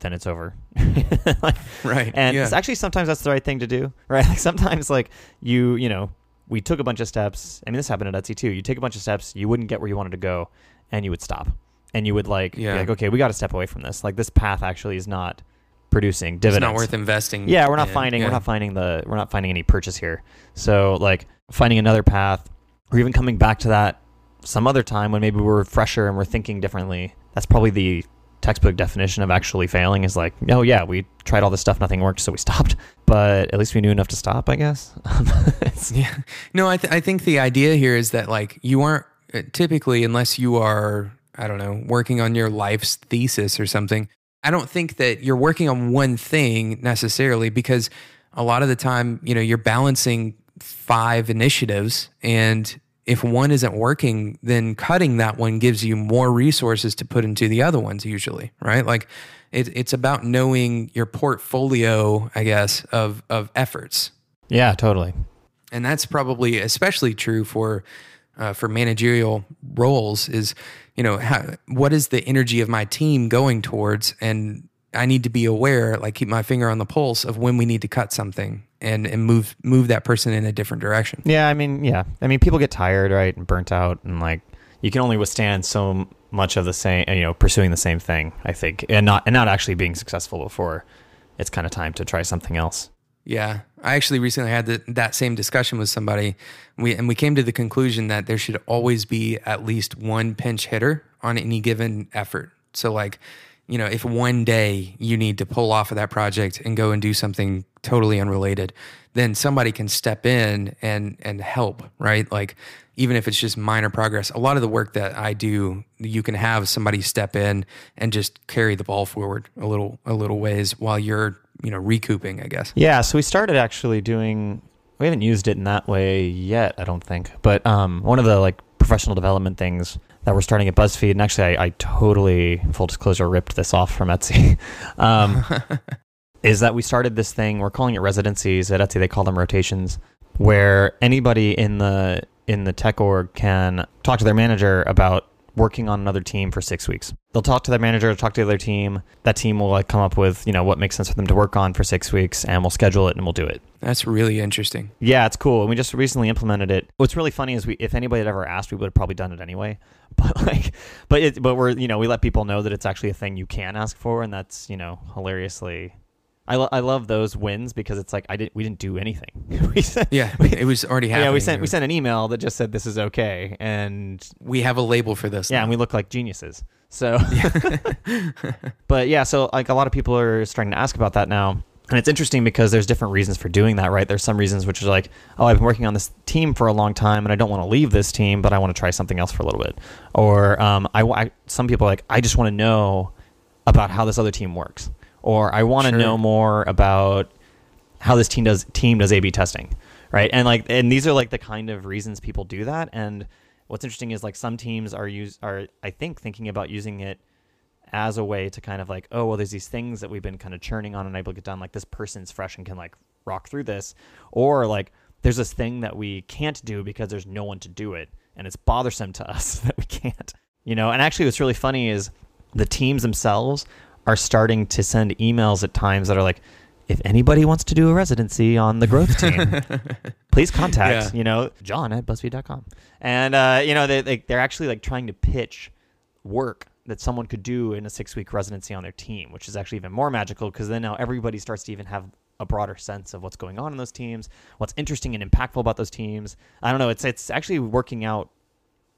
then it's over. Like, Right. and yeah. it's actually sometimes that's the right thing to do, right? Like sometimes like you you know we took a bunch of steps. I mean, this happened at Etsy too. You take a bunch of steps, you wouldn't get where you wanted to go, and you would stop, and you would like be Yeah. like, okay, we got to step away from this. Like this path actually is not producing dividends. it's not worth investing. Yeah, we're not in. finding Yeah. we're not finding the we're not finding any purchase here. So like finding another path, or even coming back to that some other time when maybe we're fresher and we're thinking differently. That's probably the textbook definition of actually failing is like, oh yeah, we tried all this stuff, nothing worked, so we stopped. But at least we knew enough to stop, I guess. Yeah. No, I, th- I think the idea here is that like you aren't uh, typically, unless you are, I don't know, working on your life's thesis or something. I don't think that you're working on one thing necessarily because a lot of the time, you know, you're balancing five initiatives and if one isn't working, then cutting that one gives you more resources to put into the other ones usually, right? Like it, it's about knowing your portfolio, I guess, of of efforts yeah, totally. and that's probably especially true for uh, for managerial roles is you know how, what is the energy of my team going towards and i need to be aware like keep my finger on the pulse of when we need to cut something and and move move that person in a different direction Yeah, I mean, yeah. I mean, people get tired, right, and burnt out, and like you can only withstand so much of the same, you know, pursuing the same thing. I think, and not and not actually being successful before it's kind of time to try something else. Yeah, I actually recently had the, that same discussion with somebody. We and we came to the conclusion that there should always be at least one pinch hitter on any given effort. So like, you know, if one day you need to pull off of that project and go and do something totally unrelated, then somebody can step in and and help, right? Like even if it's just minor progress. A lot of the work that I do, you can have somebody step in and just carry the ball forward a little a little ways while you're, you know, recouping, I guess. Yeah, so we started actually doing. We haven't used it in that way yet, I don't think. But um, one of the like professional development things that we're starting at BuzzFeed, and actually, I, I totally full disclosure ripped this off from Etsy. Um, is that we started this thing we're calling it residencies at Etsy they call them rotations where anybody in the in the tech org can talk to their manager about working on another team for 6 weeks. They'll talk to their manager, talk to the other team. That team will like come up with, you know, what makes sense for them to work on for 6 weeks and we'll schedule it and we'll do it. That's really interesting. Yeah, it's cool. And we just recently implemented it. What's really funny is we if anybody had ever asked, we would have probably done it anyway. But like but it but we're, you know, we let people know that it's actually a thing you can ask for and that's, you know, hilariously I, lo- I love those wins because it's like I didn't we didn't do anything. we sent, Yeah, it was already happening. yeah, we sent we sent an email that just said this is okay and We have a label for this. yeah, now. and we look like geniuses. So But yeah, so like a lot of people are starting to ask about that now. And it's interesting because there's different reasons for doing that, right? There's some reasons which are like, oh, I've been working on this team for a long time and I don't want to leave this team, but I want to try something else for a little bit. Or um, I, I some people are like, I just want to know about how this other team works, or I want to Sure. know more about how this team does team does A/B testing, right? And like, and these are like the kind of reasons people do that. And what's interesting is like some teams are use are I think thinking about using it as a way to kind of like, oh well, there's these things that we've been kind of churning on and able to get done. Like this person's fresh and can like rock through this, or like there's this thing that we can't do because there's no one to do it, and it's bothersome to us that we can't. You know, and actually, what's really funny is the teams themselves are starting to send emails at times that are like, if anybody wants to do a residency on the growth team, please contact, Yeah. you know, John at BuzzFeed.com. And, uh, you know, they, they, they're actually like trying to pitch work that someone could do in a six week residency on their team, which is actually even more magical because then now everybody starts to even have a broader sense of what's going on in those teams, what's interesting and impactful about those teams. I don't know. It's, it's actually working out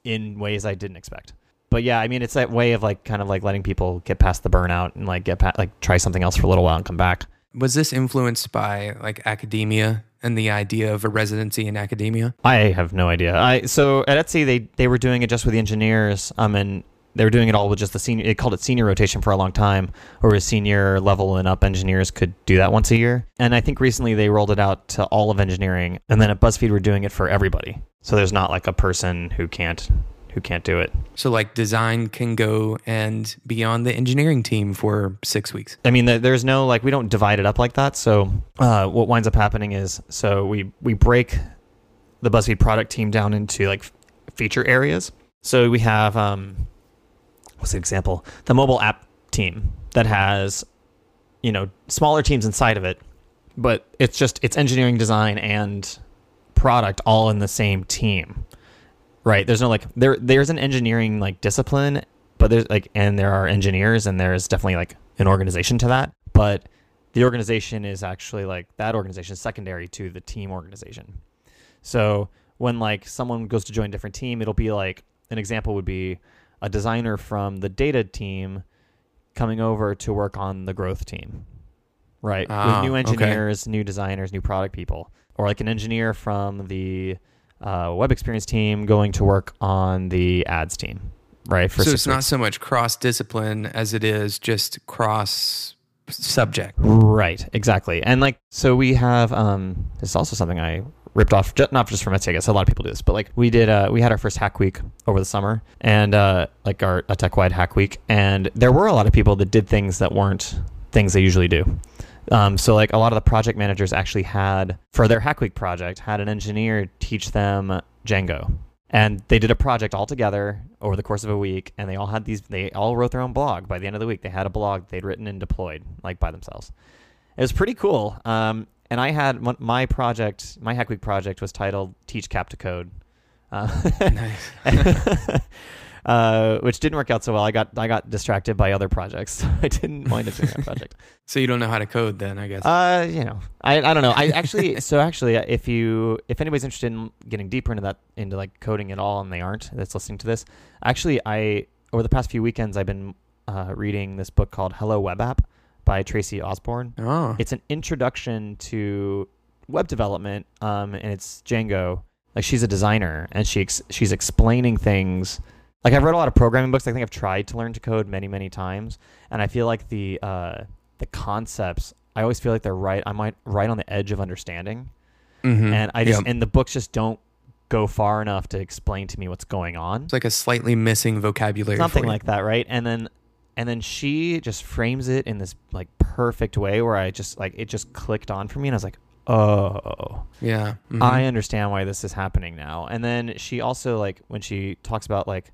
in ways I didn't expect. But yeah, I mean, it's that way of like kind of like letting people get past the burnout and like get pa- like try something else for a little while and come back. Was this influenced by like academia and the idea of a residency in academia? I have no idea. I so at Etsy they they were doing it just with the engineers. Um, and they were doing it all with just the senior. They called it senior rotation for a long time, where senior level and up engineers could do that once a year. And I think recently they rolled it out to all of engineering. And then at BuzzFeed we're doing it for everybody. So there's not like a person who can't who can't do it. So like design can go and be on the engineering team for six weeks. I mean, there's no like we don't divide it up like that. So uh, what winds up happening is so we we break the BuzzFeed product team down into like feature areas. So we have um, what's the example? The mobile app team that has you know smaller teams inside of it, but it's just it's engineering, design, and product all in the same team. Right. There's no like there there's an engineering like discipline, but there's like and there are engineers and there's definitely like an organization to that. But the organization is actually like that organization is secondary to the team organization. So when like someone goes to join a different team, it'll be like an example would be a designer from the data team coming over to work on the growth team. Right. Ah, With new okay. engineers, new designers, new product people. Or like an engineer from the uh, web experience team going to work on the ads team. Right. For so it's not so much cross discipline as it is just cross subject. Right, exactly. And like, so we have, um, this is also something I ripped off, not just from Etsy, I guess a lot of people do this, but like we did, uh, we had our first hack week over the summer and, uh, like our a tech wide hack week. And there were a lot of people that did things that weren't things they usually do. Um, so like a lot of the project managers actually had for their hack week project had an engineer teach them Django. And they did a project all together over the course of a week, and they all had these. They all wrote their own blog. By the end of the week, they had a blog they'd written and deployed like by themselves. It was pretty cool. Um, and I had my project, my Hack Week project was titled "Teach Cap to Code," uh, Nice. uh, which didn't work out so well. I got I got distracted by other projects. I didn't wind up doing that project. So you don't know how to code then, I guess. Uh, you know, I, I don't know. I actually, so actually, uh, if you, if anybody's interested in getting deeper into that, into like coding at all, and they aren't, that's listening to this, actually, I over the past few weekends, I've been uh, reading this book called Hello Web App by Tracy Osborne. oh. It's an introduction to web development, um, and it's Django. Like she's a designer, and she ex- she's explaining things. Like I've read a lot of programming books. I think I've tried to learn to code many, many times, and I feel like the uh, the concepts. I always feel like they're right. I might right on the edge of understanding, Mhm. and I just Yeah. and the books just don't go far enough to explain to me what's going on It's like a slightly missing vocabulary. something like that right and then and then she just frames it in this like perfect way where i just like it just clicked on for me and i was like oh Yeah. mhm. i understand why this is happening now and then she also like when she talks about like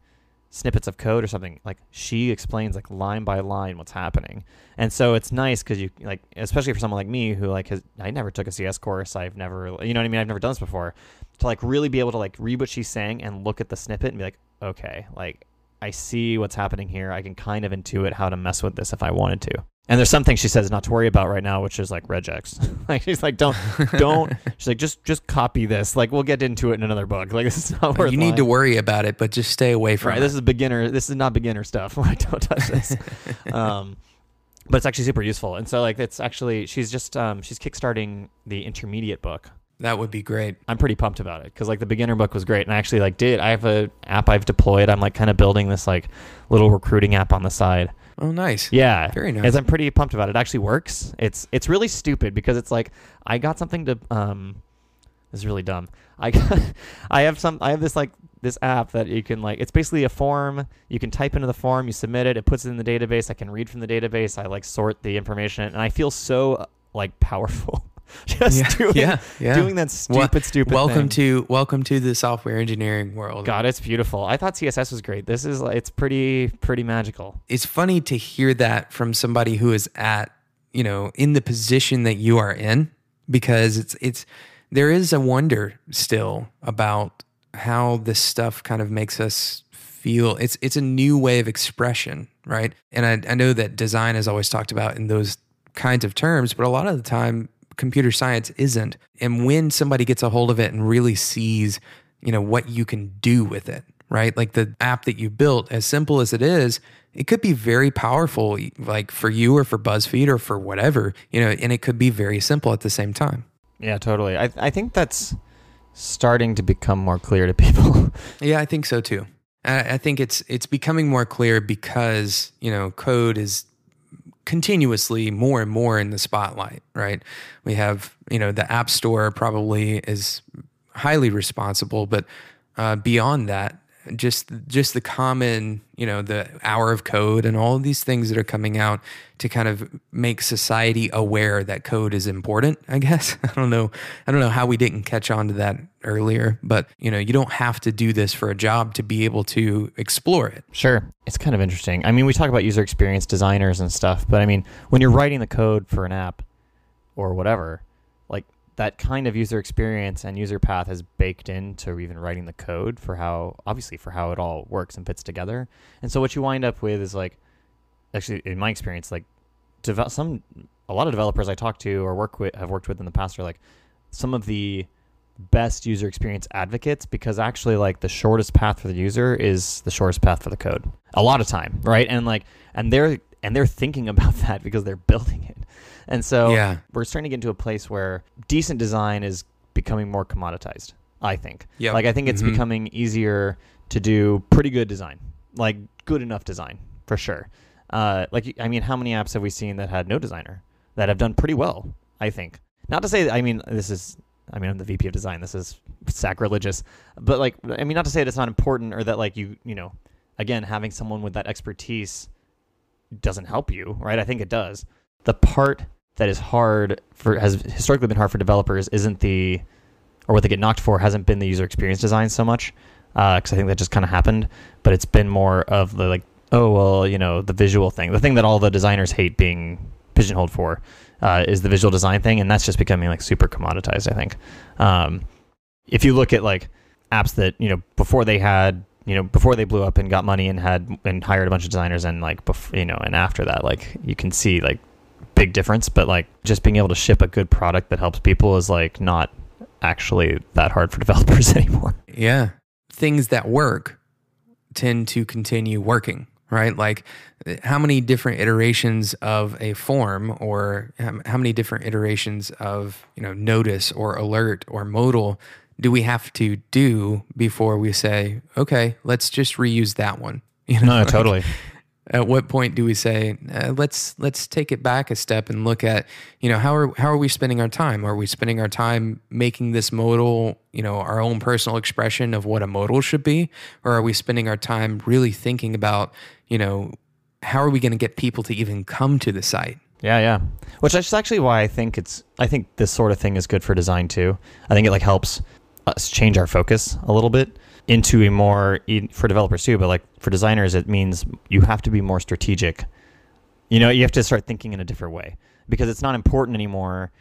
snippets of code or something like she explains like line by line what's happening. And so it's nice because you like especially for someone like me who like has i never took a cs course. I've never you know what i mean? I've never done this before. To like really be able to like read what she's saying and look at the snippet and be like okay like i see what's happening here. I can kind of intuit how to mess with this if i wanted to and there's something she says not to worry about right now which is like regex like she's like don't don't she's like just just copy this like we'll get into it in another book like this is not worth you need to worry about it, but just stay away from Right. it. This is beginner. This is not beginner stuff. Like, don't touch this. um, but it's actually super useful. And so, like, it's actually she's just um, she's kickstarting the intermediate book. That would be great. I'm pretty pumped about it because like the beginner book was great, and I actually like did. I have a app I've deployed. I'm like kind of building this like little recruiting app on the side. Oh, nice. Yeah, Very nice. As I'm pretty pumped about it. It actually works. It's it's really stupid because it's like I got something to um this is really dumb. I got, I have some I have this like this app that you can like it's basically a form. You can type into the form, you submit it, it puts it in the database. I can read from the database. I like sort the information and I feel so like powerful. just Yeah, doing, yeah, yeah. doing that stupid, Wel- stupid. welcome thing. to welcome to the software engineering world. God, it's beautiful. I thought CSS was great. This is it's pretty pretty magical. It's funny to hear that from somebody who is at you know in the position that you are in because it's it's there is a wonder still about how this stuff kind of makes us feel it's it's a new way of expression right and I, I know that design is always talked about in those kinds of terms but a lot of the time computer science isn't and when somebody gets a hold of it and really sees you know what you can do with it right like the app that you built as simple as it is it could be very powerful like for you or for buzzfeed or for whatever you know and it could be very simple at the same time Yeah, totally. I I think that's starting to become more clear to people. Yeah, I think so too. I I think it's it's becoming more clear because you know code is continuously more and more in the spotlight. Right? We have you know the App Store probably is highly responsible, but uh, beyond that, just just the common you know the hour of code and all of these things that are coming out to kind of make society aware that code is important i guess i don't know i don't know how we didn't catch on to that earlier but you know you don't have to do this for a job to be able to explore it Sure. It's kind of interesting. I mean, we talk about user experience designers and stuff, but I mean, when you're writing the code for an app or whatever, that kind of user experience and user path is baked into even writing the code for how, obviously, for how it all works and fits together. And so what you wind up with is like, actually, in my experience, like, devel- some, a lot of developers I talk to or work with, have worked with in the past are like, some of the best user experience advocates because actually like the shortest path for the user is the shortest path for the code a lot of time right and like and they're and they're thinking about that because they're building it and so Yeah. we're starting to get into a place where decent design is becoming more commoditized i think Yep. like i think it's Mhm. becoming easier to do pretty good design like good enough design for sure uh, like i mean how many apps have we seen that had no designer that have done pretty well i think not to say that, i mean this is I mean, I'm the VP of design. This is sacrilegious, but like, I mean, not to say that it's not important or that like you, you know, again, having someone with that expertise doesn't help you, right? I think it does. The part that is hard for has historically been hard for developers isn't the, or what they get knocked for hasn't been the user experience design so much, because I think that just kind of happened. But it's been more of the like, oh well, you know, the visual thing, the thing that all the designers hate being pigeonholed for uh, is the visual design thing, and that's just becoming like super commoditized. I think. Um, if you look at like apps that you know before they had you know before they blew up and got money and had and hired a bunch of designers and like before you know and after that like you can see like big difference but like just being able to ship a good product that helps people is like not actually that hard for developers anymore Yeah. Things that work tend to continue working, right? Like how many different iterations of a form or how many different iterations of, you know, notice or alert or modal do we have to do before we say, okay, let's just reuse that one? You know, no like, totally at what point do we say uh, let's let's take it back a step and look at you know how are how are we spending our time are we spending our time making this modal you know our own personal expression of what a modal should be or are we spending our time really thinking about you know how are we going to get people to even come to the site Yeah, yeah. Which is actually why I think it's I think this sort of thing is good for design too. I think it like helps us change our focus a little bit into a more for developers too, but like for designers it means you have to be more strategic. You know, you have to start thinking in a different way because it's not important anymore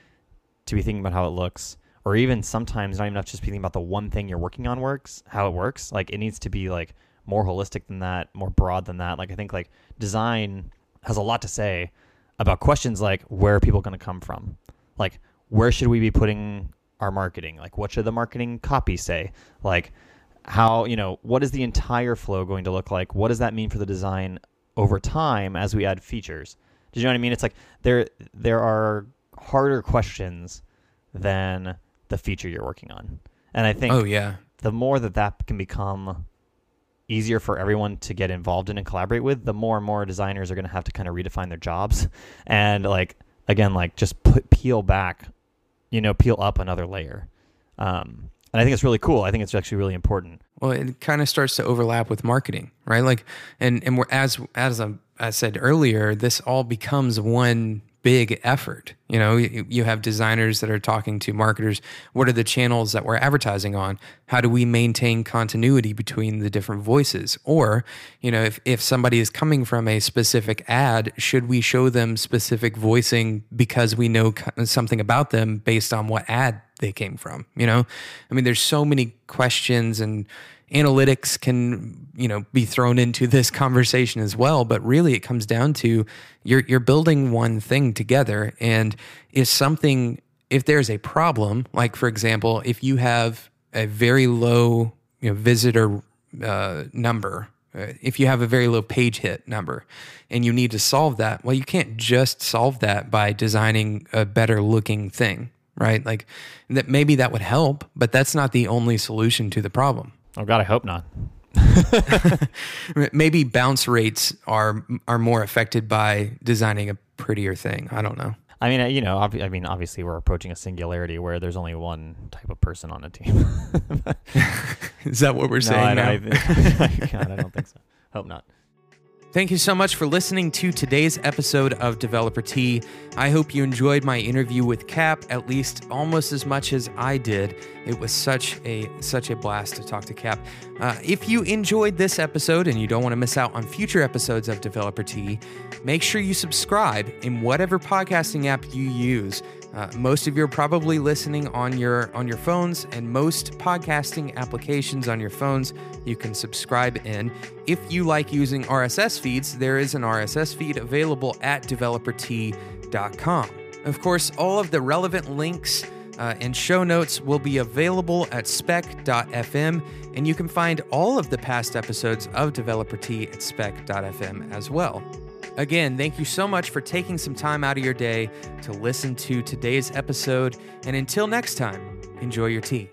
to be thinking about how it looks or even sometimes not even enough just thinking about the one thing you're working on works, how it works. Like it needs to be like more holistic than that, more broad than that. Like I think like design has a lot to say about questions like where are people going to come from? Like where should we be putting our marketing? Like what should the marketing copy say? Like how, you know, what is the entire flow going to look like? What does that mean for the design over time as we add features? Do you know what I mean? It's like there there are harder questions than the feature you're working on. And I think oh yeah the more that that can become easier for everyone to get involved in and collaborate with, the more and more designers are going to have to kind of redefine their jobs and like again like just put, peel back, you know, peel up another layer. Um, and I think it's really cool. I think it's actually really important. Well, it kind of starts to overlap with marketing, right? Like, and and we're as as I, I said earlier, this all becomes one big effort. You know, you, have designers that are talking to marketers. What are the channels that we're advertising on? How do we maintain continuity between the different voices? Or, you know, if, if somebody is coming from a specific ad, should we show them specific voicing because we know something about them based on what ad they came from? You know, I mean, there's so many questions and analytics can you know be thrown into this conversation as well but really it comes down to you're you're building one thing together and if something if there's a problem like for example if you have a very low you know visitor uh, number uh, if you have a very low page hit number and you need to solve that well you can't just solve that by designing a better looking thing right like that maybe that would help but that's not the only solution to the problem Oh God, I hope not. Maybe bounce rates are are more affected by designing a prettier thing. I don't know. I mean, uh, you know, ob- I mean, obviously, we're approaching a singularity where there's only one type of person on a team. Is that what we're saying no, I, now? I, God, I don't think so. Hope not. Thank you so much for listening to today's episode of Developer Tea. I hope you enjoyed my interview with Cap at least almost as much as I did. It was such a such a blast to talk to Cap. Uh, if you enjoyed this episode and you don't want to miss out on future episodes of Developer Tea, make sure you subscribe in whatever podcasting app you use. Uh, most of you are probably listening on your on your phones, and most podcasting applications on your phones you can subscribe in. If you like using RSS feeds, there is an RSS feed available at developertea.com. Of course, all of the relevant links uh, and show notes will be available at spec.fm, and you can find all of the past episodes of Developer Tea at spec.fm as well. Again, thank you so much for taking some time out of your day to listen to today's episode. And until next time, enjoy your tea.